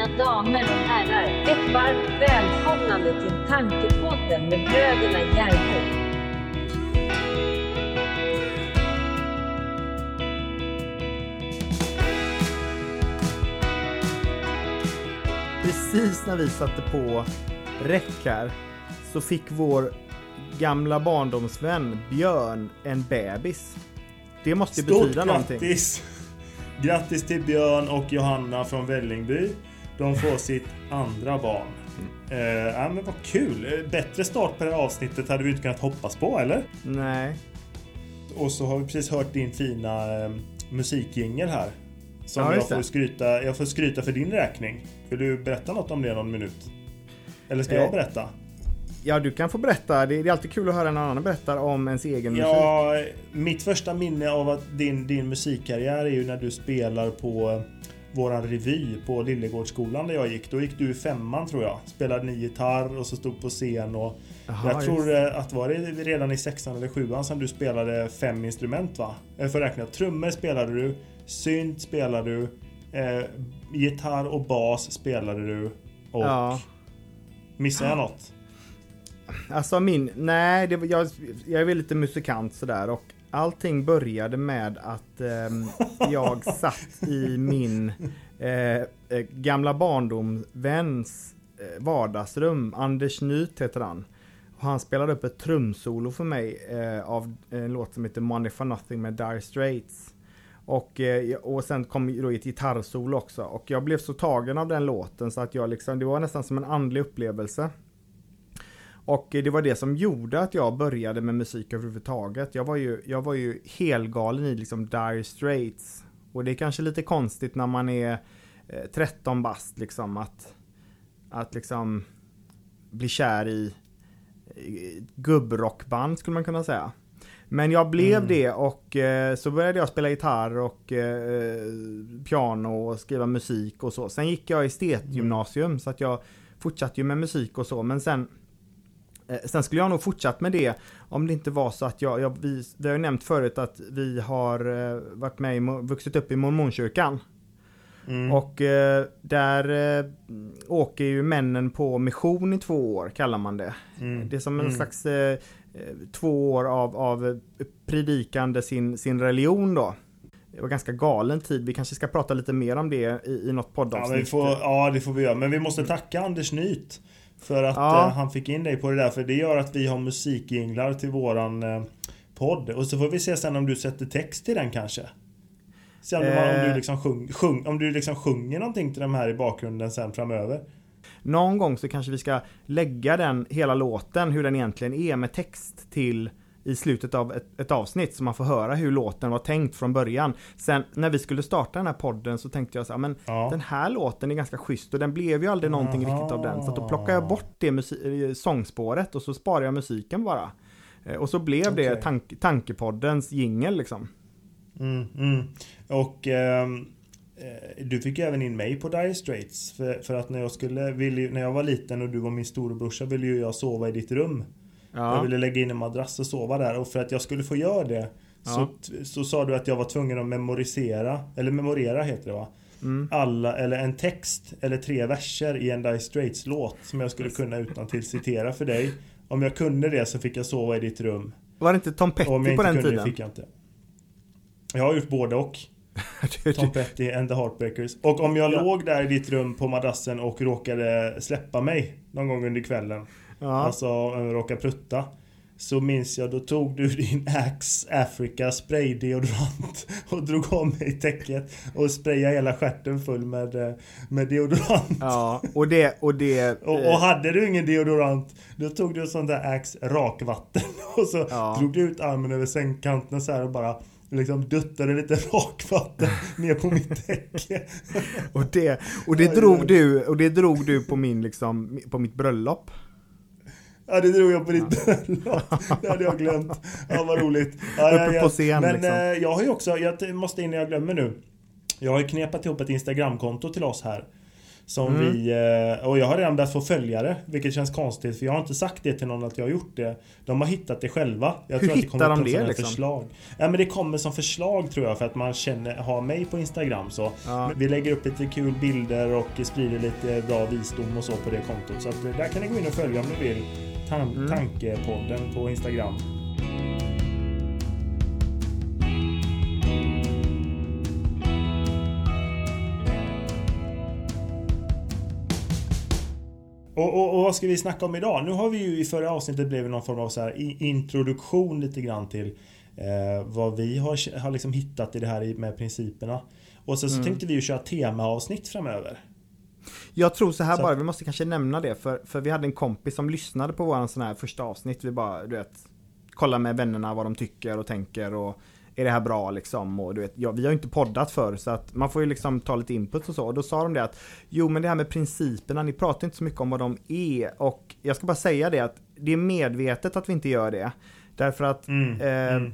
mina damer och herrar, ett varmt välkomnande till Tankepodden med bröderna Järbo. Precis när vi satte på räck här så fick vår gamla barndomsvän Björn en bebis. Det måste ju Stort betyda någonting. grattis! Grattis till Björn och Johanna från Vällingby. De får sitt andra barn. Eh, ja, men vad kul! Eh, Bättre start på det här avsnittet hade vi inte kunnat hoppas på, eller? Nej. Och så har vi precis hört din fina eh, musikjingel här. Som Ja, jag får, skryta, jag får skryta för din räkning. Vill du berätta något om det någon minut? Eller ska Eh, jag berätta? Ja, du kan få berätta. Det är alltid kul att höra någon annan berätta om ens egen musik. Ja, mitt första minne av att din, din musikkarriär är ju när du spelar på våran revy på Lillegårdsskolan där jag gick. Då gick du i femman tror jag. Spelade ni gitarr och så stod på scen och Jaha, jag just tror eh, att var det redan i sexan eller sjuan som du spelade fem instrument va? Jag får räkna. Trummor spelade du, synt spelade du, eh, gitarr och bas spelade du och Ja. missar jag något? Alltså min, nej, det, jag, jag är väl lite musikant sådär och allting började med att eh, jag satt i min eh, eh, gamla barndomsväns eh, vardagsrum. Anders Nyth heter han. Och han spelade upp ett trumsolo för mig eh, av en låt som heter Money for Nothing med Dire Straits. Och, eh, och sen kom då ett gitarrsolo också. Och jag blev så tagen av den låten så att jag liksom, det var nästan som en andlig upplevelse. Och eh, det var det som gjorde att jag började med musik överhuvudtaget. Jag var ju, jag var ju helgalen i liksom Dire Straits. Och det är kanske lite konstigt när man är eh, 13 bast liksom att, att liksom bli kär i, gubbrockband skulle man kunna säga. Men jag blev Mm. det och eh, så började jag spela gitarr och eh, piano och skriva musik och så. Sen gick jag estetgymnasium så att jag fortsatte ju med musik och så. Men sen Eh, Sen skulle jag nog fortsatt med det om det inte var så att jag, jag vi, vi har ju nämnt förut att vi har eh, varit med i, vuxit upp i mormonkyrkan. Mm. Och eh, där eh, åker ju männen på mission i två år kallar man det. Mm. Det är som en Mm. slags eh, eh, två år av, av eh, predikande sin, sin religion då. Det var ganska galen tid. Vi kanske ska prata lite mer om det i, i något Ja, poddavsnitt. vi får, ja, det får vi göra. Men vi måste tacka Anders Nyth. För att Ja. eh, han fick in dig på det där. För det gör att vi har musikjinglar till våran eh, podd. Och så får vi se sen om du sätter text till den kanske. Se om, du- om, Eh. du liksom sjung, sjung, om du liksom sjunger någonting till de här i bakgrunden sen framöver. Någon gång så kanske vi ska lägga den hela låten, hur den egentligen är med text till i slutet av ett, ett avsnitt så man får höra hur låten var tänkt från början. Sen när vi skulle starta den här podden så tänkte jag så här, men Ja. den här låten är ganska schysst och den blev ju aldrig någonting Aha. riktigt av den. Så att då plockar jag bort det musi- eh, sångspåret och så sparar jag musiken bara. Eh, Och så blev det Okej. tank- Tankepoddens jingel liksom. Mm, mm. Och eh, du fick ju även in mig på Dire Straits. För, för att när jag skulle, ville, när jag var liten och du var min storebrorsa ville ju jag sova i ditt rum. Jag Ja, ville lägga in en madrass och sova där och för att jag skulle få göra det så, så sa du att jag var tvungen att memorisera, eller memorera heter det va? mm. Alla, eller en text eller tre verser i en Dire Straits låt som jag skulle kunna utan till citera för dig. Om jag kunde det så fick jag sova i ditt rum. Var det inte Tom Och om Petty jag på den kunde det tiden? fick jag inte. Jag har gjort både och. Tom Petty and the Heartbreakers. Och om jag Ja. låg där i ditt rum på madrassen och råkade släppa mig någon gång under kvällen. Ja. Alltså råka prutta. Så minns jag, då tog du din Axe Africa spraydeodorant och drog om mig täcket och sprayade hela stjärten full med, eh, med deodorant. ja, och det, och det... Och, och hade du ingen deodorant Då tog du sånt där Axe rakvatten och så Ja. drog du ut armen över sängkanten så här och bara Liksom duttade lite rakvatten ner på mitt täcke. Och det, och det drog du, och det drog du på min liksom, på mitt bröllop. Ja det drog jag på ditt bröllop. Det hade jag glömt. Ja vad roligt. Ja, Uppe ja, på scen, Men liksom. eh, jag har ju också, jag måste in jag glömmer nu. Jag har ju knepat ihop ett Instagramkonto till oss här. Som Mm. vi, eh, och jag har redan börjat få följare, vilket känns konstigt för jag har inte sagt det till någon att jag har gjort det. De har hittat det själva. Jag Hur tror att det kommer de det, liksom? förslag. Ja men det kommer som förslag tror jag för att man känner, har mig på Instagram så. Ja. Vi lägger upp lite kul bilder och sprider lite bra visdom och så på det kontot. Så att eh, där kan ni gå in och följa om ni vill. Tan- Mm. Tankepodden på Instagram. Och, och, och vad ska vi snacka om idag? Nu har vi ju i förra avsnittet blivit någon form av så här introduktion lite grann till eh, vad vi har, har liksom hittat i det här med principerna. Och sen så Mm. tänkte vi ju köra temaavsnitt framöver. Jag tror så här Så- bara, vi måste kanske nämna det för, för vi hade en kompis som lyssnade på våran sån här första avsnitt. Vi bara, du vet, kolla med vännerna vad de tycker och tänker och är det här bra liksom? Och du vet, ja, vi har ju inte poddat för så att man får ju liksom ta lite input och så. Och då sa de det att jo men det här med principerna, ni pratar inte så mycket om vad de är. Och jag ska bara säga det att det är medvetet att vi inte gör det. Därför att Mm, eh, mm.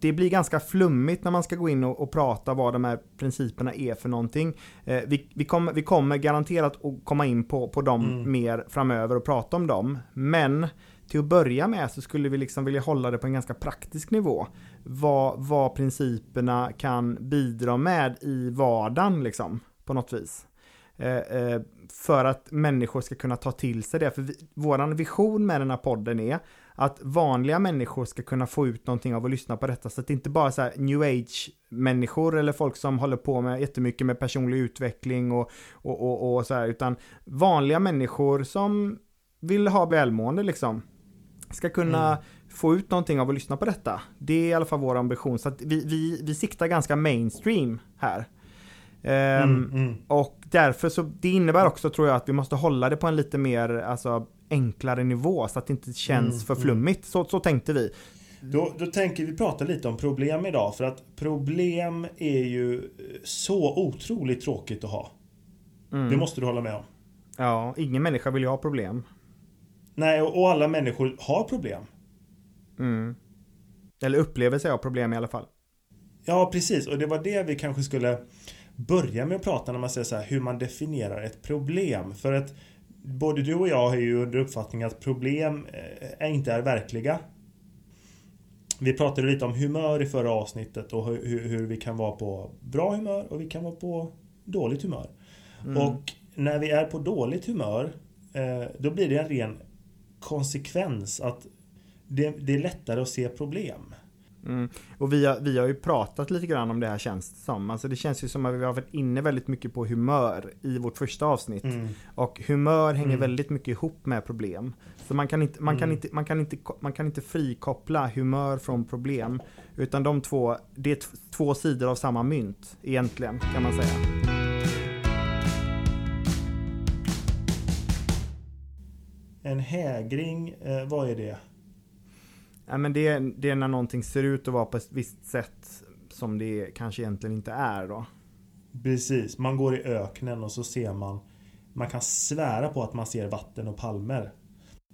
Det blir ganska flummigt när man ska gå in och, och prata vad de här principerna är för någonting. Eh, vi, vi, kommer, vi kommer garanterat att komma in på, på dem Mm. mer framöver och prata om dem. Men till att börja med så skulle vi liksom vilja hålla det på en ganska praktisk nivå. Vad, vad principerna kan bidra med i vardagen liksom, på något vis. Eh, eh, för att människor ska kunna ta till sig det. För vi, våran vision med den här podden är att vanliga människor ska kunna få ut någonting av att lyssna på detta. Så att det inte bara är så här new age människor eller folk som håller på med jättemycket med personlig utveckling och, och, och, och så här. Utan vanliga människor som vill ha välmående liksom. Ska kunna Mm. få ut någonting av att lyssna på detta. Det är i alla fall vår ambition. Så att vi, vi, vi siktar ganska mainstream här. Ehm, Mm, mm. och därför så, det innebär också tror jag att vi måste hålla det på en lite mer, alltså enklare nivå så att det inte känns Mm, för flummigt. Så, så tänkte vi. Då, då tänker vi prata lite om problem idag för att problem är ju så otroligt tråkigt att ha. Mm. Det måste du hålla med om. Ja, ingen människa vill ju ha problem. Nej, och, och alla människor har problem. Mm. Eller upplever sig av problem i alla fall. Ja, precis. Och det var det vi kanske skulle börja med att prata när man säger så här hur man definierar ett problem. För att både du och jag har ju under uppfattning att problem eh, är inte är verkliga. Vi pratade lite om humör i förra avsnittet och hur, hur- hur vi kan vara på bra humör och vi kan vara på dåligt humör. Mm. Och när vi är på dåligt humör eh, då blir det en ren konsekvens att det, det är lättare att se problem. Mm. Och vi har, vi har ju pratat lite grann om det här känns det som. Alltså det känns ju som att vi har varit inne väldigt mycket på humör i vårt första avsnitt. Mm. Och humör hänger Mm. väldigt mycket ihop med problem. Så man kan inte, man kan Mm. inte, man kan inte, man kan inte frikoppla humör från problem. Utan de två, det är två sidor av samma mynt egentligen kan man säga. En hägring, eh, vad är det? Ja, men det, är- det är när någonting ser ut att vara på ett visst sätt som det kanske egentligen inte är då. Precis, man går i öknen och så ser man Man kan svära på att man ser vatten och palmer.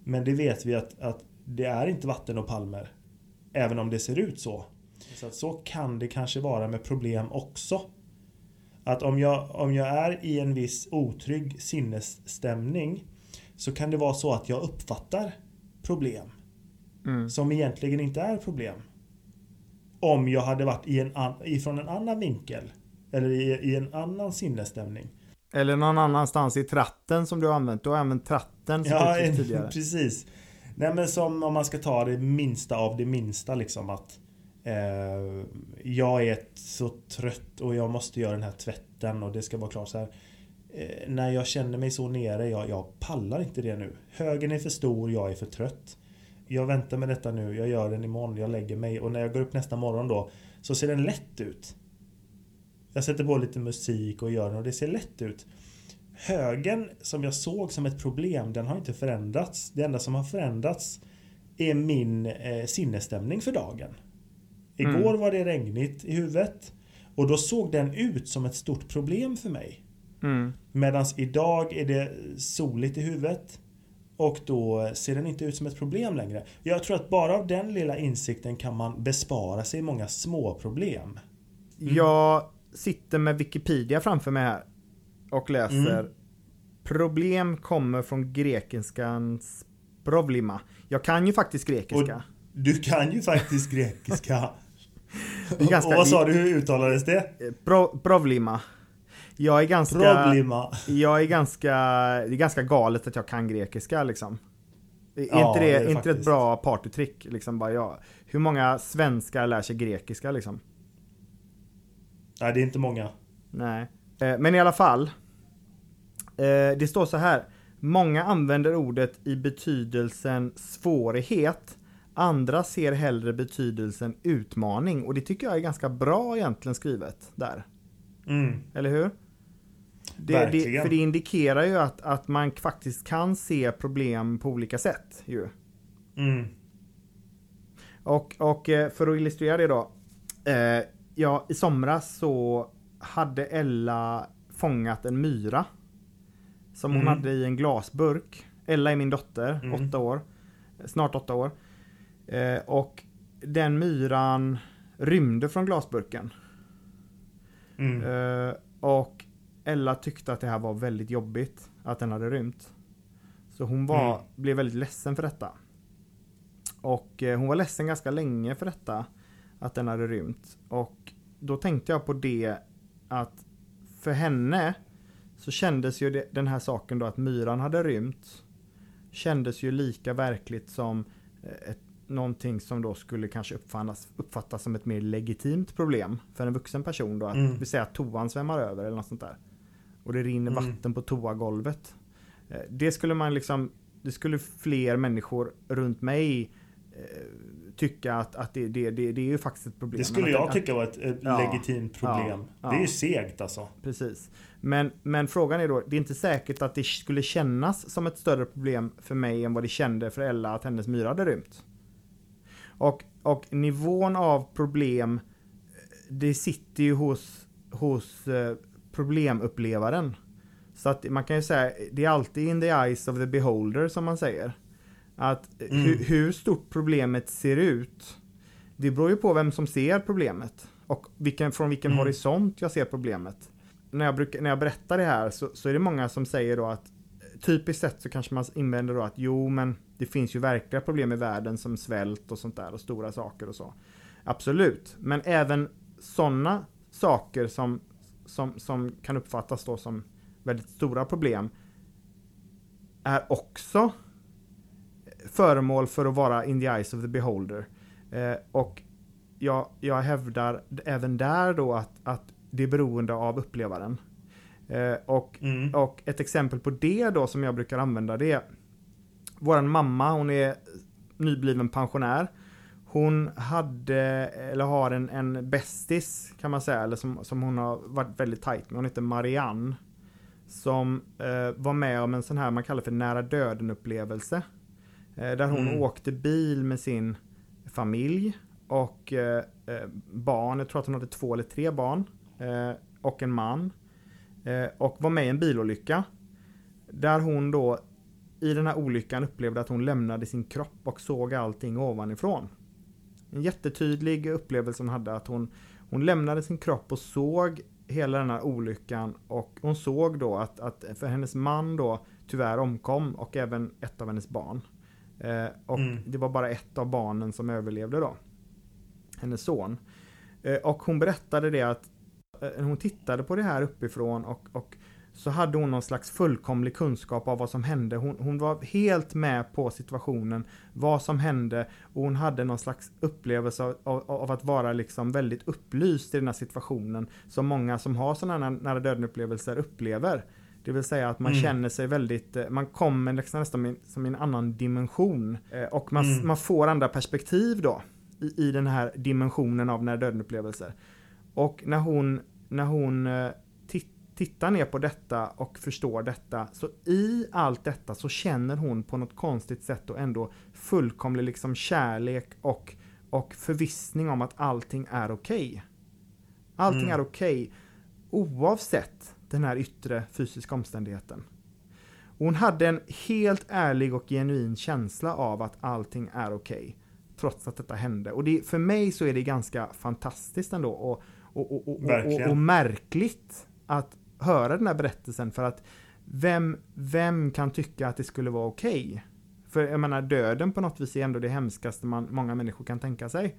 Men det vet vi att, att det är inte vatten och palmer Även om det ser ut så. Så att så kan det kanske vara med problem också. Att om jag, om jag är i en viss otrygg sinnesstämning Så kan det vara så att jag uppfattar problem. Mm. som egentligen inte är problem. Om jag hade varit i en an, ifrån en annan vinkel. Eller i, i en annan sinnesstämning. Eller någon annanstans i tratten som du har använt. Du har använt tratten som Ja, tidigare. precis. Nej men som om man ska ta det minsta av det minsta liksom att eh, Jag är så trött och jag måste göra den här tvätten och det ska vara klart så här. Eh, när jag känner mig så nere, jag, jag pallar inte det nu. Högen är för stor, jag är för trött. Jag väntar med detta nu, jag gör den imorgon, jag lägger mig och när jag går upp nästa morgon då så ser den lätt ut. Jag sätter på lite musik och gör den och det ser lätt ut. Högen som jag såg som ett problem, den har inte förändrats. Det enda som har förändrats är min eh, sinnesstämning för dagen. Igår Mm. var det regnigt i huvudet och då såg den ut som ett stort problem för mig. Mm. Medan idag är det soligt i huvudet och då ser den inte ut som ett problem längre. Jag tror att bara av den lilla insikten kan man bespara sig många små problem. Jag sitter med Wikipedia framför mig här. Och läser Mm. problem kommer från grekiskans problema. Jag kan ju faktiskt grekiska. Och du kan ju faktiskt grekiska. Och vad sa du, hur uttalades det? Eh, Pro, problema. Jag är ganska... Problema. Jag är ganska... Det är ganska galet att jag kan grekiska liksom. Är Ja, inte det, det är inte ett bra partytrick? Liksom bara, ja. Hur många svenskar lär sig grekiska liksom? Nej, det är inte många. Nej. Eh, Men i alla fall. eh, Det står så här. Många använder ordet i betydelsen svårighet. Andra ser hellre betydelsen utmaning. Och det tycker jag är ganska bra egentligen skrivet där. Mm. Eller hur? Det, det, för det indikerar ju att, att man faktiskt kan se problem på olika sätt. Ju. Mm. Och, och eh, för att illustrera det då. Eh, ja, i somras så hade Ella fångat en myra. Som hon Mm. hade i en glasburk. Ella är min dotter, Mm. åtta år. Snart åtta år. Eh, och den myran rymde från glasburken. Mm. Eh, och Ella tyckte att det här var väldigt jobbigt. Att den hade rymt. Så hon var, Mm. blev väldigt ledsen för detta. Och eh, hon var ledsen ganska länge för detta. Att den hade rymt. Och då tänkte jag på det att för henne så kändes ju det, den här saken då att myran hade rymt. Kändes ju lika verkligt som eh, ett, någonting som då skulle kanske uppfattas, uppfattas som ett mer legitimt problem för en vuxen person då. Att Mm. vi säger att toan svämmar över eller något sånt där. Och det rinner Mm. vatten på toagolvet. Eh, Det skulle man liksom, det skulle fler människor runt mig eh, tycka att, att det, det, det, det är ju faktiskt ett problem. Det skulle jag att, tycka var ett, ett Ja. legitimt problem. Ja. Det är ju segt alltså. Precis. Men, men frågan är då, det är inte säkert att det skulle kännas som ett större problem för mig än vad det kände för Ella att hennes myra hade rymt. Och, och nivån av problem, det sitter ju hos, hos eh, problemupplevaren. Så att man kan ju säga, det är alltid in the eyes of the beholder som man säger. Att Mm. hur, hur stort problemet ser ut, det beror ju på vem som ser problemet. Och vilken, från vilken Mm. horisont jag ser problemet. När jag, brukar, när jag berättar det här så, så är det många som säger då att typiskt sett så kanske man invänder då att jo men det finns ju verkliga problem i världen som svält och sånt där och stora saker och så. Absolut, men även sådana saker som, som, som kan uppfattas då som väldigt stora problem är också föremål för att vara in the eyes of the beholder. Eh, och jag, jag hävdar även där då att, att det är beroende av upplevaren. Eh, och, Mm. och ett exempel på det då som jag brukar använda det är Våran mamma, hon är nybliven pensionär. Hon hade, eller har en, en bästis kan man säga, eller som, som hon har varit väldigt tajt med. Hon heter Marianne. Som eh, var med om en sån här man kallar för nära döden upplevelse. Eh, där hon Mm. åkte bil med sin familj och eh, eh, barn. Jag tror att hon hade två eller tre barn. Eh, och en man. Eh, och var med i en bilolycka. Där hon då i den här olyckan upplevde att hon lämnade sin kropp och såg allting ovanifrån. En jättetydlig upplevelse hon hade att hon, hon lämnade sin kropp och såg hela den här olyckan och hon såg då att, att för hennes man då tyvärr omkom och även ett av hennes barn. Eh, och Mm. det var bara ett av barnen som överlevde då. Hennes son. Eh, och hon berättade det att eh, hon tittade på det här uppifrån och, och så hade hon någon slags fullkomlig kunskap av vad som hände. Hon, hon var helt med på situationen, vad som hände och hon hade någon slags upplevelse av, av, av att vara liksom väldigt upplyst i den här situationen som många som har sådana här nära döden upplevelser upplever. Det vill säga att man Mm. känner sig väldigt, eh, man kommer liksom nästan som i en annan dimension. Eh, Och man, Mm. man får andra perspektiv då i, i den här dimensionen av nära döden upplevelser. Och när hon, när hon eh, tittar ner på detta och förstår detta, så i allt detta så känner hon på något konstigt sätt då ändå fullkomlig liksom kärlek och, och förvissning om att allting är okej. Allting Mm. är okej oavsett den här yttre fysiska omständigheten. Och Hon hade en helt ärlig och genuin känsla av att allting är okej. Trots att detta hände. Och det, för mig så är det ganska fantastiskt ändå. Och, och, och, och, och, och märkligt att höra den här berättelsen. För att vem, vem kan tycka att det skulle vara okej? Okay? För jag menar döden på något vis är ändå det hemskaste man, många människor kan tänka sig.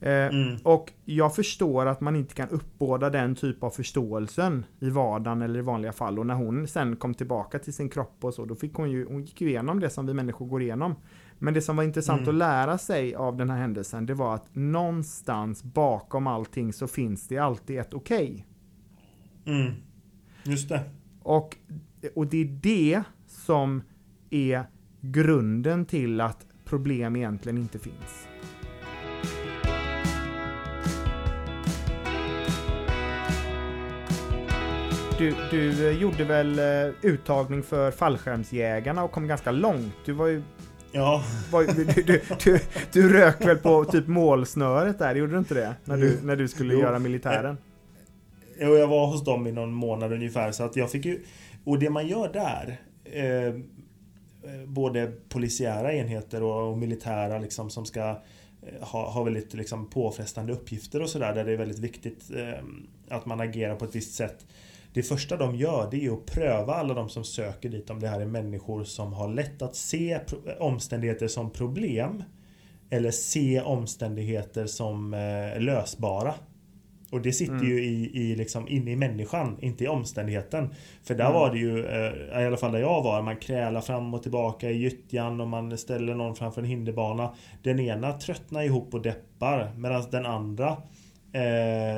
Eh, mm. Och jag förstår att man inte kan uppbåda den typ av förståelsen i vardagen eller i vanliga fall. Och när hon sen kom tillbaka till sin kropp och så, då fick hon ju, hon gick ju igenom det som vi människor går igenom. Men det som var intressant mm. att lära sig av den här händelsen, det var att någonstans bakom allting så finns det alltid ett okej. Okay. Mm. Just det. Och, och det är det som är grunden till att problem egentligen inte finns. Du, du eh, gjorde väl eh, uttagning för fallskärmsjägarna och kom ganska långt. Du var ju Ja. Var, du, du, du, du, rök väl på typ målsnöret där, gjorde du inte det? När du, när du skulle jo. göra militären? Och jag var hos dem i någon månad ungefär så att jag fick ju... Och det man gör där eh, eh Både polisiära enheter och, och militära liksom som ska eh, ha, ha väldigt liksom, påfrestande uppgifter och sådär där det är väldigt viktigt eh, att man agerar på ett visst sätt. Det första de gör det är att pröva alla de som söker dit om det här är människor som har lätt att se omständigheter som problem eller se omständigheter som eh, lösbara. Och det sitter mm. ju i, i liksom inne i människan, inte i omständigheten. För där mm. var det ju, eh, i alla fall där jag var, man krälar fram och tillbaka i gyttjan och man ställer någon framför en hinderbana. Den ena tröttnar ihop och deppar medan den andra eh,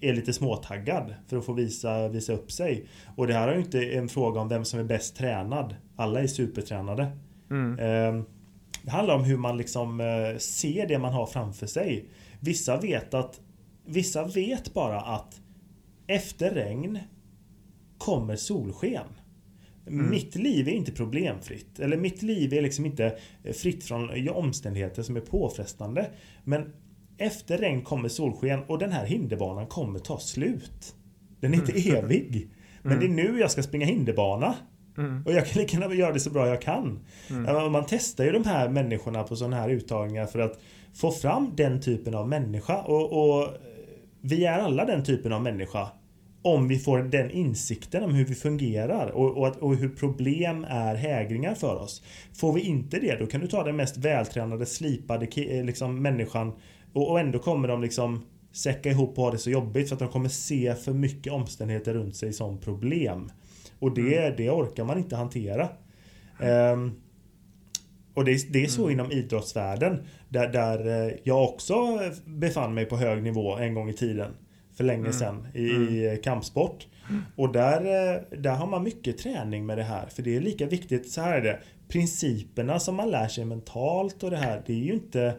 är lite småtaggad för att få visa, visa upp sig. Och det här är ju inte en fråga om vem som är bäst tränad. Alla är supertränade. Mm. Eh, det handlar om hur man liksom eh, ser det man har framför sig. Vissa vet att Vissa vet bara att efter regn kommer solsken. Mm. Mitt liv är inte problemfritt. Eller mitt liv är liksom inte fritt från omständigheter som är påfrestande. Men efter regn kommer solsken och den här hinderbanan kommer ta slut. Den är inte mm. evig. Men mm. det är nu jag ska springa hinderbana. Mm. Och jag kan lika gärna göra det så bra jag kan. Mm. Man testar ju de här människorna på sådana här uttagningar för att få fram den typen av människa. Och, och vi är alla den typen av människa. Om vi får den insikten om hur vi fungerar och, och, och, hur problem är hägringar för oss. Får vi inte det, då kan du ta den mest vältränade, slipade liksom, människan och, och ändå kommer de liksom säcka ihop och ha det så jobbigt för att de kommer se för mycket omständigheter runt sig som problem. Och det, mm. det orkar man inte hantera. Um, och det, det är så mm. inom idrottsvärlden. Där, där eh, jag också befann mig på hög nivå en gång i tiden. För länge mm. sedan i, mm. i kampsport. Och där, eh, där har man mycket träning med det här. För det är lika viktigt, så här är det. Principerna som man lär sig mentalt och det här. Det är ju inte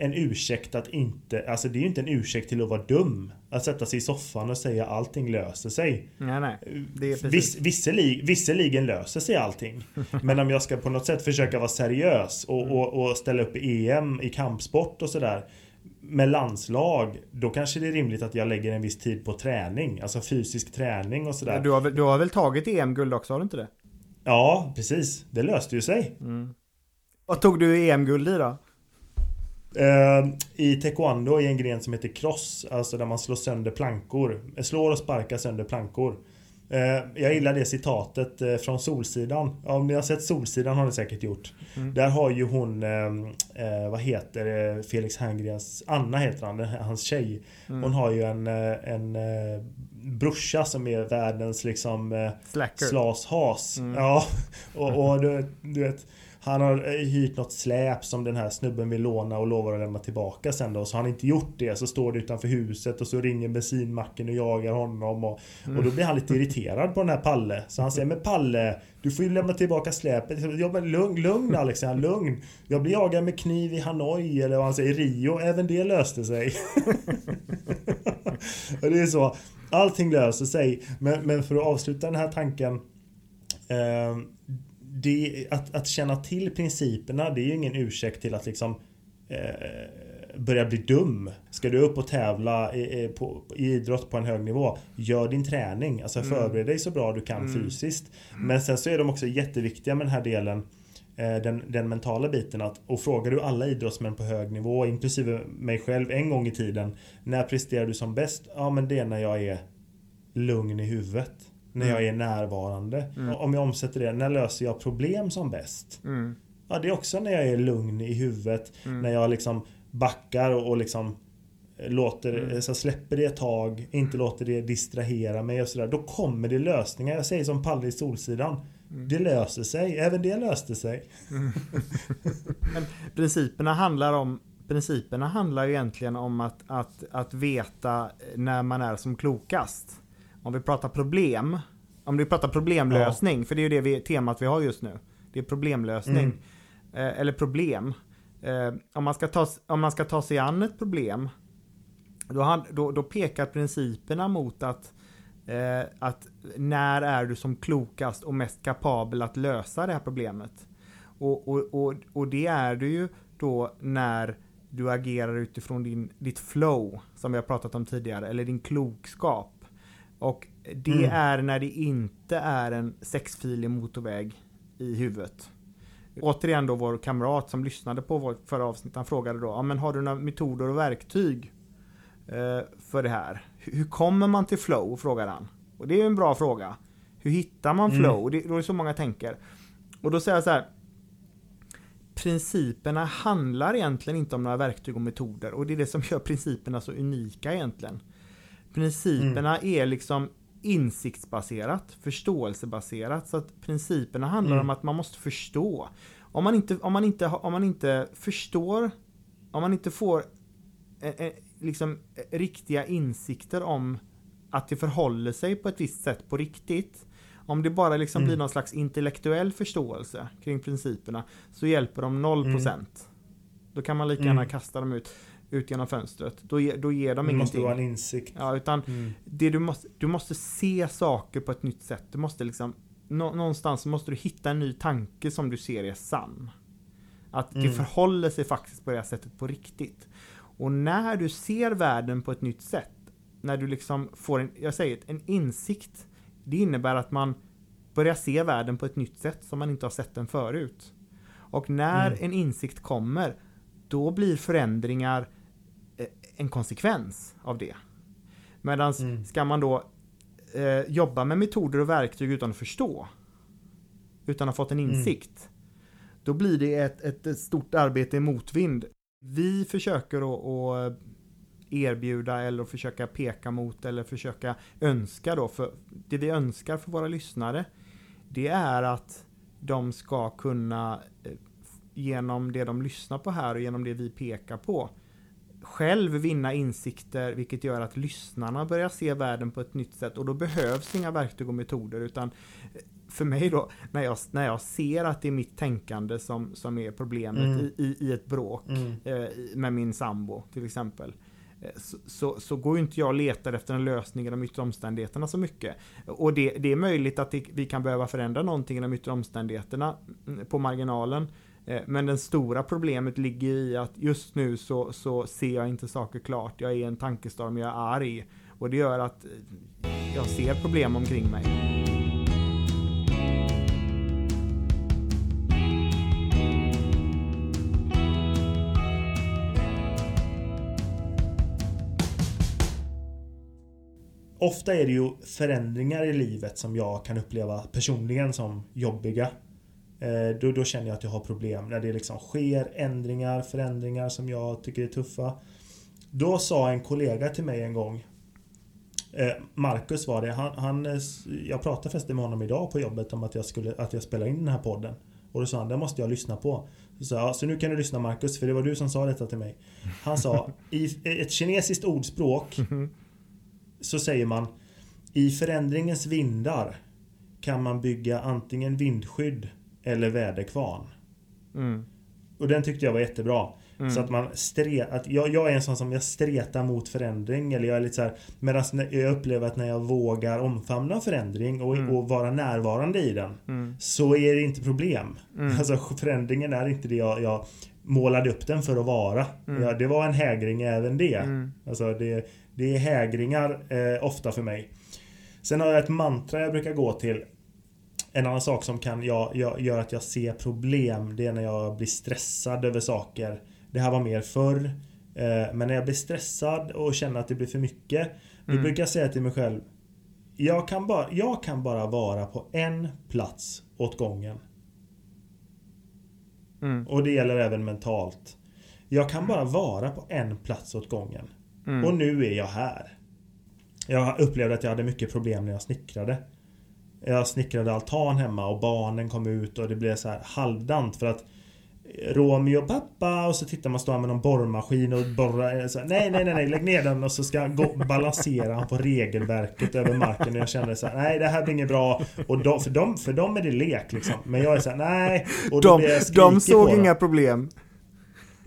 en ursäkt att inte, alltså det är ju inte en ursäkt till att vara dum. Att sätta sig i soffan och säga allting löser sig. Nej, nej. Det är Viss, visserligen, visserligen löser sig allting. men om jag ska på något sätt försöka vara seriös och, och, och ställa upp i EM i kampsport och sådär. Med landslag, då kanske det är rimligt att jag lägger en viss tid på träning. Alltså fysisk träning och sådär. Du har, du har väl tagit EM-guld också, har du inte det? Ja, precis. Det löste ju sig. Mm. Vad tog du EM-guld i då? Uh, I taekwondo i en gren som heter cross, alltså där man slår sönder plankor. Slår och sparkar sönder plankor. Uh, jag gillar det citatet uh, från Solsidan. Om ni har sett Solsidan har ni säkert gjort. Mm. Där har ju hon, ehm, vad heter Felix Herngrens, Anna heter han, hans tjej. Mm. Hon har ju en, en brorsa som är världens liksom slashas. Mm. Ja, och, och du, du vet han har eh, hyrt något släp som den här snubben vill låna och lovar att lämna tillbaka sen då. Så har han inte gjort det så står det utanför huset och så ringer bensinmacken och jagar honom. Och, och då blir han lite irriterad på den här Palle. Så han säger Men Palle, du får ju lämna tillbaka släpet. Ja men lugn, lugn Alexander, lugn. Jag blir jagad med kniv i Hanoi eller vad han säger, Rio. Även det löste sig. och det är så. Allting löser sig. Men, men för att avsluta den här tanken. Eh, det, att, att känna till principerna det är ju ingen ursäkt till att liksom eh, börja bli dum. Ska du upp och tävla i, på, i idrott på en hög nivå, gör din träning. Alltså mm. förbered dig så bra du kan mm. fysiskt. Men sen så är de också jätteviktiga med den här delen eh, den, den, mentala biten att och frågar du alla idrottsmän på hög nivå inklusive mig själv en gång i tiden När presterar du som bäst? Ja men det är när jag är lugn i huvudet När jag är närvarande. Om jag omsätter det, när löser jag problem som bäst? Mm. Ja, det är också när jag är lugn i huvudet. När jag liksom backar och, och liksom låter, så släpper det ett tag, inte låter det distrahera mig och sådär. Då kommer det lösningar. Jag säger som Palle i Solsidan. Det löser sig. Även det löste sig. Men principerna handlar om Principerna handlar ju egentligen om att, att, att veta när man är som klokast. Om vi pratar problem, om vi pratar problemlösning, för det är ju det vi, temat vi har just nu. Det är problemlösning. Mm. Eh, eller problem. Eh, om, man ska ta, om man ska ta sig an ett problem, då, han- då, då pekar principerna mot att, eh, att när är du som klokast och mest kapabel att lösa det här problemet? Och, och, och, och det är du ju då när du agerar utifrån din, ditt flow, som vi har pratat om tidigare, eller din klokskap. Och det Mm. är när det inte är en sexfilig motorväg i huvudet. Återigen då vår kamrat som lyssnade på vårt förra avsnitt, han frågade då, ja, men har du några metoder och verktyg eh, för det här? Hur, kommer man till flow? frågar han. Och det är ju en bra fråga. Hur hittar man Mm. flow? Det, då är det så många tänker. Och då säger jag så här. Principerna handlar egentligen inte om några verktyg och metoder och det är det som gör principerna så unika egentligen. Principerna är liksom insiktsbaserat, förståelsebaserat. Så att principerna handlar Mm. om att man måste förstå. Om man inte, om man inte, om man inte förstår, om man inte får eh, eh, liksom eh, riktiga insikter om att det förhåller sig på ett visst sätt på riktigt. Om det bara liksom Mm. blir någon slags intellektuell förståelse kring principerna så hjälper de 0%. Då kan man lika gärna Mm. kasta dem ut, ut genom fönstret. Då, ge, då ger de Det måste ingenting. vara en insikt. Ja, utan Mm. det du, måste, du måste se saker på ett nytt sätt. Du måste liksom, nå, någonstans måste du hitta en ny tanke som du ser är sann. Att det Mm. förhåller sig faktiskt på det här sättet på riktigt. Och när du ser världen på ett nytt sätt, när du liksom får en, jag säger det, en insikt, det innebär att man börjar se världen på ett nytt sätt som man inte har sett den förut. Och när Mm. en insikt kommer, då blir förändringar en konsekvens av det. Medan Mm. ska man då eh, jobba med metoder och verktyg utan att förstå, utan att ha fått en Mm. insikt, då blir det ett, ett, ett stort arbete i motvind. Vi försöker att, erbjuda eller försöka peka mot eller försöka önska då, för det vi önskar för våra lyssnare, det är att de ska kunna eh, genom det de lyssnar på här och genom det vi pekar på själv vinna insikter vilket gör att lyssnarna börjar se världen på ett nytt sätt och då behövs inga verktyg och metoder utan eh, för mig då, när jag, när jag ser att det är mitt tänkande som, som är problemet Mm. i, i, ett bråk Mm. eh, med min sambo till exempel. eh, Så, så, så går ju inte jag och letar efter en lösning i de yttre omständigheterna så mycket. Och det, det är möjligt att det, vi kan behöva förändra någonting i de yttre omständigheterna mm, på marginalen. Eh, men det stora problemet ligger i att just nu så, så ser jag inte saker klart. Jag är i en tankestorm, jag är arg. Och det gör att eh, jag ser problem omkring mig. Ofta är det ju förändringar i livet som jag kan uppleva personligen som jobbiga. Eh, då, då känner jag att jag har problem. När det liksom sker ändringar, förändringar som jag tycker är tuffa. Då sa en kollega till mig en gång eh, Marcus var det. Han, han, eh, jag pratade förresten med honom idag på jobbet om att jag, skulle, att jag spelar in den här podden. Och då sa han, det måste jag lyssna på. Så sa så nu kan du lyssna Marcus, för det var du som sa detta till mig. Han sa, i ett kinesiskt ordspråk så säger man I förändringens vindar kan man bygga antingen vindskydd eller väderkvarn. Mm. Och den tyckte jag var jättebra. Mm. Så att man stre, att jag, jag är en sån som jag stretar mot förändring. Eller jag är lite så här, medan jag upplever att när jag vågar omfamna förändring och, Mm. och vara närvarande i den. Mm. Så är det inte problem. Mm. Alltså förändringen är inte det jag, jag målade upp den för att vara. Mm. Ja, det var en hägring även det. Mm. Alltså det, det är hägringar eh, ofta för mig. Sen har jag ett mantra jag brukar gå till. En annan sak som kan jag, jag, gör att jag ser problem det är när jag blir stressad över saker. Det här var mer förr. Eh, men när jag blir stressad och känner att det blir för mycket. Då Mm. brukar jag säga till mig själv jag kan, bara, jag kan bara vara på en plats åt gången. Mm. Och det gäller även mentalt. Jag kan bara vara på en plats åt gången. Mm. Och nu är jag här. Jag upplevde att jag hade mycket problem när jag snickrade. Jag snickrade altan hemma och barnen kom ut och det blev så här halvdant för att Romeo pappa och så tittar man stå med någon borrmaskin och borra så här, Nej nej nej nej lägg ner den och så ska jag gå, balansera han på regelverket över marken och jag kände så här, Nej det här blir inget bra och de, för, dem, för dem är det lek liksom Men jag är så här, nej och De, de såg på dem. inga problem.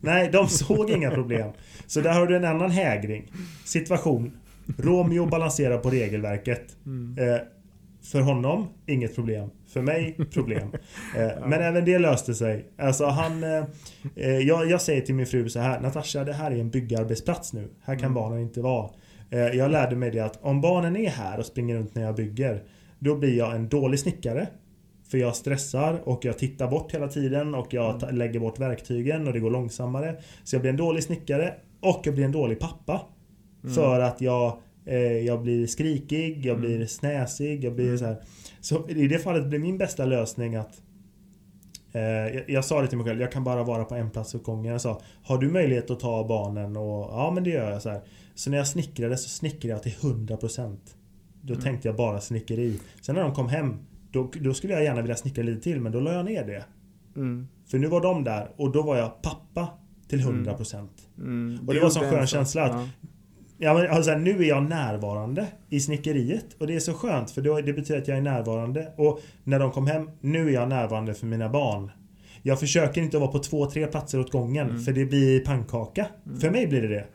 Nej, de såg inga problem. Så där har du en annan hägring. Situation. Romeo balanserar på regelverket. Eh, för honom, inget problem. För mig, problem. Eh, Men även det löste sig. Alltså han... Eh, eh, jag, jag säger till min fru så här. Natasha, det här är en byggarbetsplats nu. Här kan barnen inte vara. Eh, jag lärde mig det att om barnen är här och springer runt när jag bygger. Då blir jag en dålig snickare. För jag stressar och jag tittar bort hela tiden och jag ta- lägger bort verktygen och det går långsammare. Så jag blir en dålig snickare och jag blir en dålig pappa. För att jag, jag blir skrikig, jag blir snäsig, jag blir så här. Så i det fallet blir min bästa lösning att eh, jag, jag sa det till mig själv, jag kan bara vara på en plats åt gången. Jag sa, har du möjlighet att ta barnen? Och, ja men det gör jag. Så, här. så när jag snickrade så snickrade jag till 100%. Då tänkte jag bara snickeri. Sen när de kom hem, då, då skulle jag gärna vilja snickra lite till men då la jag ner det. Mm. För nu var de där och då var jag pappa till 100%. Mm. Och det var en sån skön känsla att Ja. Ja men alltså nu är jag närvarande i snickeriet och det är så skönt för då, det betyder att jag är närvarande och när de kom hem, nu är jag närvarande för mina barn. Jag försöker inte vara på två, tre platser åt gången Mm. för det blir pannkaka. För mig blir det det.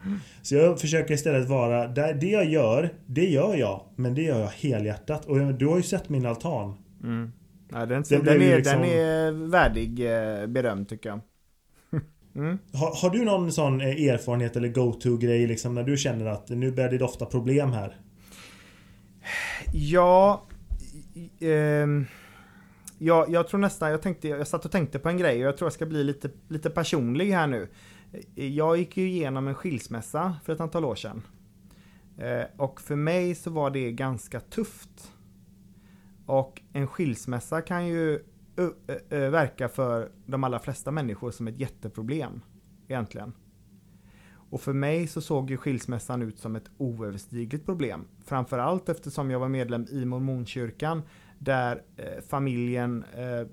Så jag försöker istället vara, där, det jag gör, det gör jag. Men det gör jag helhjärtat. Och du har ju sett min altan. Mm. Ja, den, den, ju är, liksom- den är värdig eh, beröm tycker jag. Mm. Har, har du någon sån eh, erfarenhet eller go-to-grej liksom när du känner att nu börjar det dofta problem här? Ja, ehm, ja, jag tror nästan, jag, tänkte, jag satt och tänkte på en grej och jag tror jag ska bli lite, lite personlig här nu. Jag gick ju igenom en skilsmässa för ett antal år sedan. Eh, Och för mig så var det ganska tufft. Och en skilsmässa kan ju verkar verka för de allra flesta människor som ett jätteproblem. Egentligen. Och för mig så såg ju skilsmässan ut som ett oöverstigligt problem. Framförallt eftersom jag var medlem i mormonkyrkan där eh, familjen eh,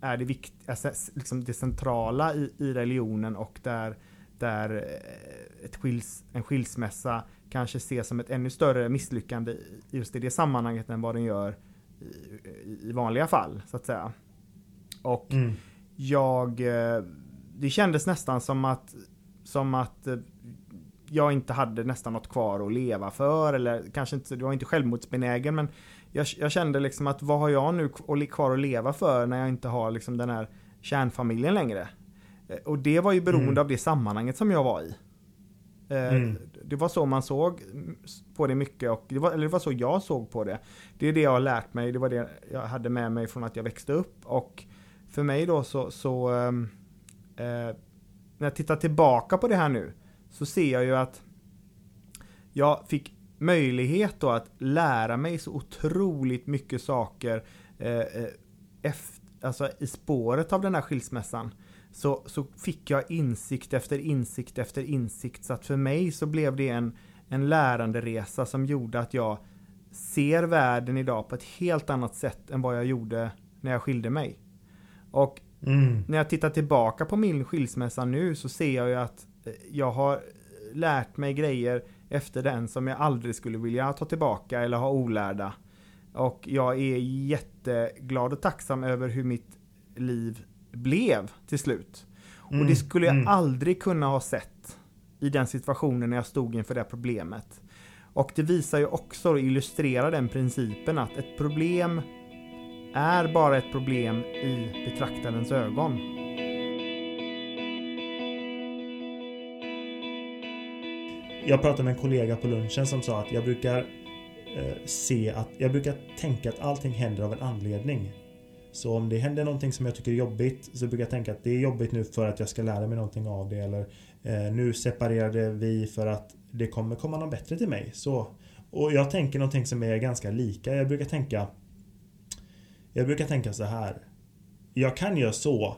är det, vikt, alltså, liksom det centrala i, i religionen och där, där eh, ett skils, en skilsmässa kanske ses som ett ännu större misslyckande i- just i det sammanhanget än vad den gör i, vanliga fall så att säga. Och Mm. jag... eh, Det kändes nästan som att, som att eh, jag inte hade nästan något kvar att leva för eller kanske inte, det var inte självmordsbenägen men jag, jag kände liksom att vad har jag nu kvar att leva för när jag inte har liksom den här kärnfamiljen längre? Eh, Och det var ju beroende Mm. av det sammanhanget som jag var i. Mm. Det var så man såg på det mycket och det var, eller det var så jag såg på det. Det är det jag har lärt mig, det var det jag hade med mig från att jag växte upp och för mig då så, så ehm, eh, när jag tittar tillbaka på det här nu så ser jag ju att jag fick möjlighet då att lära mig så otroligt mycket saker eh, eh efter, alltså i spåret av den här skilsmässan. Så, så fick jag insikt efter insikt efter insikt så att för mig så blev det en, en läranderesa som gjorde att jag ser världen idag på ett helt annat sätt än vad jag gjorde när jag skilde mig. Och Mm. när jag tittar tillbaka på min skilsmässa nu så ser jag ju att eh, jag har lärt mig grejer efter den som jag aldrig skulle vilja ta tillbaka eller ha olärda. Och jag är jätteglad och tacksam över hur mitt liv blev till slut. Och Mm, det skulle jag mm. aldrig kunna ha sett i den situationen när jag stod inför det problemet. Och det visar ju också och illustrerar den principen att ett problem är bara ett problem i betraktarens ögon. Jag pratade med en kollega på lunchen som sa att jag brukar eh, se att jag brukar tänka att allting händer av en anledning. Så om det händer någonting som jag tycker är jobbigt så brukar jag tänka att det är jobbigt nu för att jag ska lära mig någonting av det eller Eh, nu separerade vi för att det kommer komma någon bättre till mig. Så Och jag tänker någonting som är ganska lika. Jag brukar tänka Jag brukar tänka så här. Jag kan göra så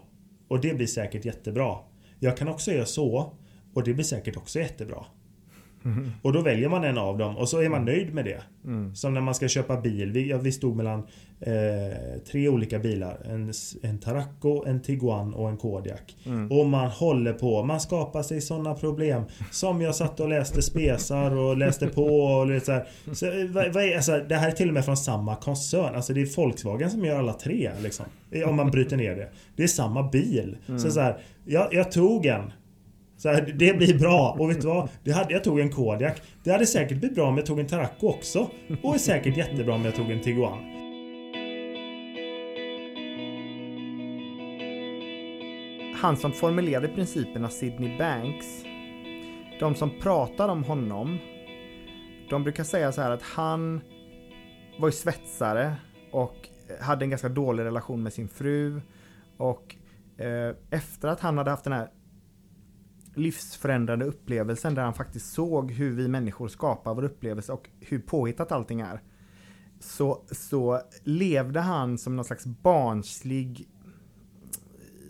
och det blir säkert jättebra. Jag kan också göra så och det blir säkert också jättebra. Mm. Och då väljer man en av dem och så är man nöjd med det. Mm. Som när man ska köpa bil. Vi, ja, vi stod mellan eh, tre olika bilar. En, en Taracco, en Tiguan och en Kodiak. Mm. Och man håller på. Man skapar sig sådana problem. Som jag satt och läste spesar och läste på och lite så här. Så, eh, vad, vad är, alltså, det här är till och med från samma koncern. Alltså det är Volkswagen som gör alla tre. Liksom, eh, om man bryter ner det. Det är samma bil. Så, så här, jag, jag tog en. Så här, det blir bra. Och vet du vad? Det hade, jag tog en Kodiak. Det hade säkert blivit bra om jag tog en Taracco också. Och är säkert jättebra om jag tog en Tiguan. Han som formulerade principerna, Sidney Banks. De som pratar om honom. De brukar säga så här att han var ju svetsare och hade en ganska dålig relation med sin fru. Och eh, efter att han hade haft den här livsförändrande upplevelsen där han faktiskt såg hur vi människor skapar vår upplevelse och hur påhittat allting är. Så, så levde han som någon slags barnslig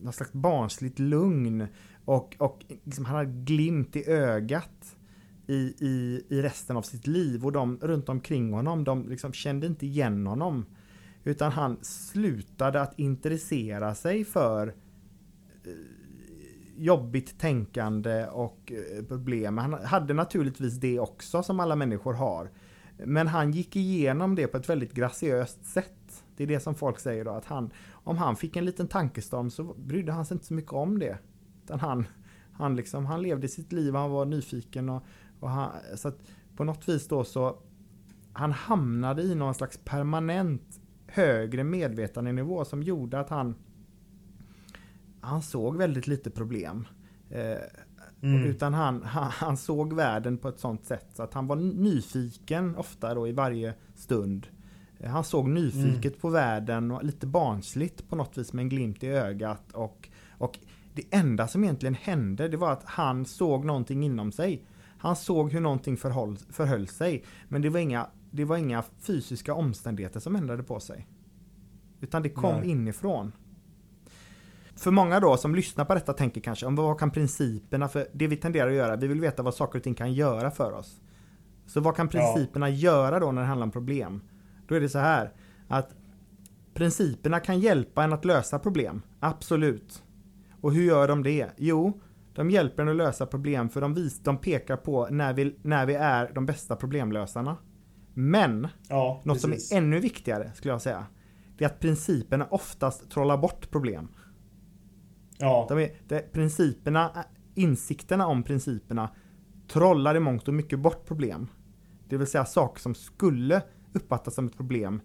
någon slags barnsligt lugn och, och liksom han hade glimt i ögat i, i, i resten av sitt liv och de runt omkring honom de liksom kände inte igen honom. Utan han slutade att intressera sig för eh, jobbigt tänkande och eh, problem. Han hade naturligtvis det också som alla människor har. Men han gick igenom det på ett väldigt graciöst sätt. Det är det som folk säger då att han, om han fick en liten tankestorm så brydde han sig inte så mycket om det. Utan han, han, liksom, han levde sitt liv, han var nyfiken och, och han, så att på något vis då så han hamnade i någon slags permanent högre medvetandenivå som gjorde att han han såg väldigt lite problem. Eh, mm. Utan han, han, han, såg världen på ett sånt sätt så att han var nyfiken ofta då i varje stund. Eh, han såg nyfiket mm. på världen och lite barnsligt på något vis med en glimt i ögat. Och, och det enda som egentligen hände det var att han såg någonting inom sig. Han såg hur någonting förhöll, förhöll sig. Men det var, inga, det var inga fysiska omständigheter som ändrade på sig. Utan det kom Nej. inifrån för många då som lyssnar på detta tänker kanske om vad kan principerna för det vi tenderar att göra, vi vill veta vad saker och ting kan göra för oss. Så vad kan principerna ja. göra då när det handlar om problem? Då är det så här att principerna kan hjälpa en att lösa problem. Absolut. Och hur gör de det? Jo, de hjälper en att lösa problem för de, vis, de pekar på när vi, när vi är de bästa problemlösarna. Men, ja, något precis. som är ännu viktigare skulle jag säga, det är att principerna oftast trollar bort problem. Ja. De är, de, principerna, insikterna om principerna trollar i mångt och mycket bort problem. Det vill säga saker som skulle uppfattas som ett problem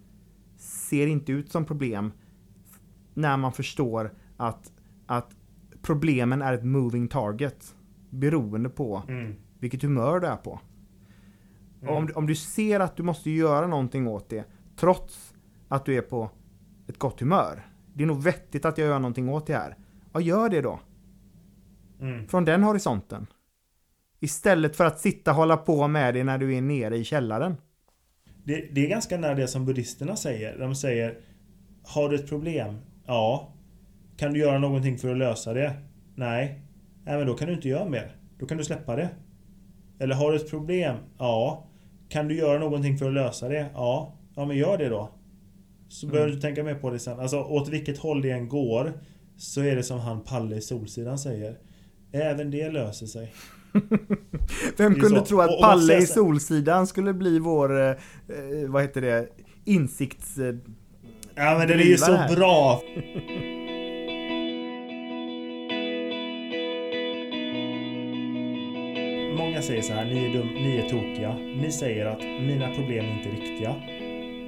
ser inte ut som problem när man förstår att, att problemen är ett moving target beroende på mm. vilket humör du är på. Mm. Om, om du ser att du måste göra någonting åt det trots att du är på ett gott humör. Det är nog vettigt att jag gör någonting åt det här. Ja, gör det då. Mm. Från den horisonten. Istället för att sitta och hålla på med det när du är nere i källaren. Det, det är ganska nära det som buddhisterna säger. De säger Har du ett problem? Ja. Kan du göra någonting för att lösa det? Nej. Nej men då kan du inte göra mer. Då kan du släppa det. Eller har du ett problem? Ja. Kan du göra någonting för att lösa det? Ja. Ja men gör det då. Så mm. behöver du tänka mer på det sen. Alltså åt vilket håll det än går så är det som han Palle i Solsidan säger. Även det löser sig. Vem kunde så. tro att och, Palle i Solsidan skulle bli vår, eh, vad heter det, insikts... Eh, ja men den är ju så här. bra! Många säger så här, ni är, dum, ni är tokiga. Ni säger att mina problem är inte riktiga.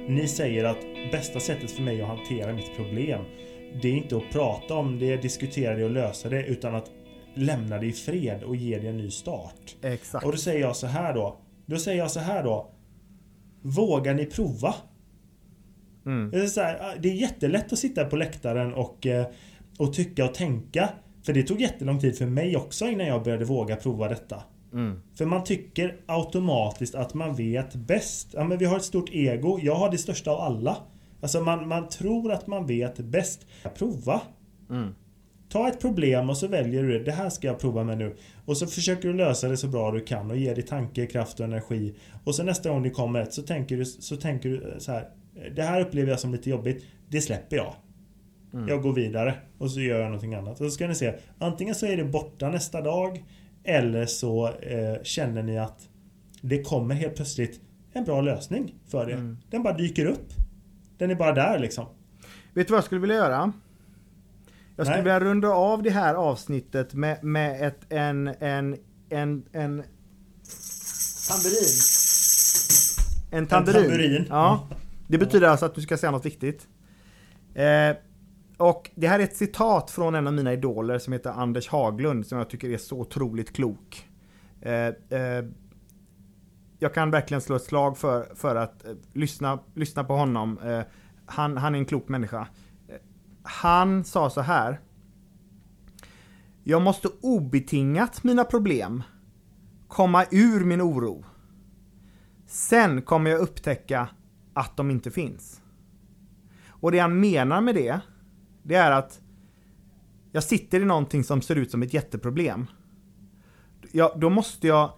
Ni säger att bästa sättet för mig att hantera mitt problem det är inte att prata om det, diskutera det och lösa det utan att lämna det i fred och ge det en ny start. Exakt. Och då säger jag så här då. Då säger jag så här då. Vågar ni prova? Mm. Det, är så här, det är jättelätt att sitta på läktaren och, eh, och tycka och tänka. För det tog jättelång tid för mig också innan jag började våga prova detta. Mm. För man tycker automatiskt att man vet bäst. Ja, men vi har ett stort ego. Jag har det största av alla. Alltså man, man tror att man vet bäst. Prova. Mm. Ta ett problem och så väljer du det. Det här ska jag prova med nu. Och så försöker du lösa det så bra du kan och ge dig tanke, kraft och energi. Och så nästa gång det kommer ett så tänker du så, tänker du så här. Det här upplever jag som lite jobbigt. Det släpper jag. Jag går vidare och så gör jag någonting annat. Och så ska ni se. Antingen så är det borta nästa dag. Eller så eh, känner ni att det kommer helt plötsligt en bra lösning för er. Den bara dyker upp. Den är bara där liksom. Vet du vad jag skulle vilja göra? Jag skulle Nej. vilja runda av det här avsnittet med, med ett, en, en, en, en, Tamburin. en tamburin. tamburin. Ja. Det betyder alltså att du ska säga något viktigt. Eh, och det här är ett citat från en av mina idoler som heter Anders Haglund som jag tycker är så otroligt klok. Eh, eh, jag kan verkligen slå ett slag för, för att eh, lyssna, lyssna på honom. Eh, han, han är en klok människa. Eh, han sa så här. Jag måste obetingat mina problem komma ur min oro. Sen kommer jag upptäcka att de inte finns. Och det han menar med det, det är att jag sitter i någonting som ser ut som ett jätteproblem. Ja, då måste jag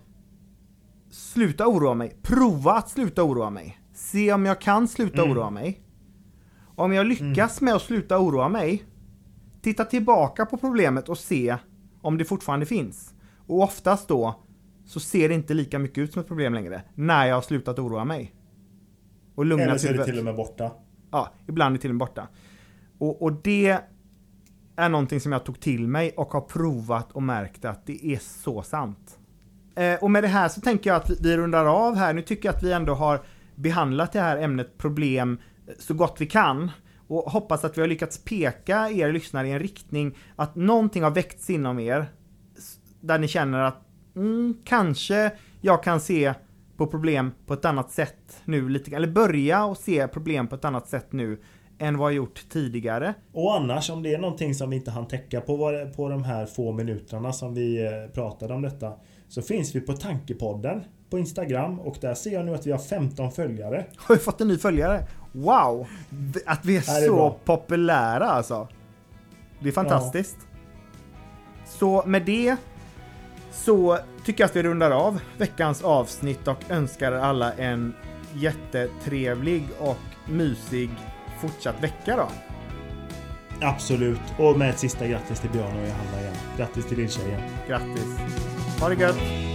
sluta oroa mig. Prova att sluta oroa mig. Se om jag kan sluta Mm. oroa mig. Om jag lyckas med att sluta oroa mig, titta tillbaka på problemet och se om det fortfarande finns. Och oftast då så ser det inte lika mycket ut som ett problem längre när jag har slutat oroa mig. Och lugnat Eller så är det till och med borta. Ja, ibland är till och med borta. Och, och det är någonting som jag tog till mig och har provat och märkt att det är så sant. Eh, och med det här så tänker jag att vi, rundar av här. Nu tycker jag att vi ändå har behandlat det här ämnet problem eh, så gott vi kan. Och hoppas att vi har lyckats peka er lyssnare i en riktning att någonting har väckts inom er. Där ni känner att mm, kanske jag kan se på problem på ett annat sätt nu lite grann. Eller börja och se problem på ett annat sätt nu än vad jag gjort tidigare. Och annars om det är någonting som vi inte hann täcka på, på de här få minuterna som vi eh, pratade om detta. Så finns vi på Tankepodden på Instagram och där ser jag nu att vi har 15 följare. Har vi fått en ny följare? Wow! Att vi är, är så bra. populära alltså. Det är fantastiskt. Så med det så tycker jag att vi rundar av veckans avsnitt och önskar alla en jättetrevlig och mysig fortsatt vecka då. Absolut. Och med ett sista grattis till Björn och Johanna igen. Grattis till lilltjejen. Grattis! Ha!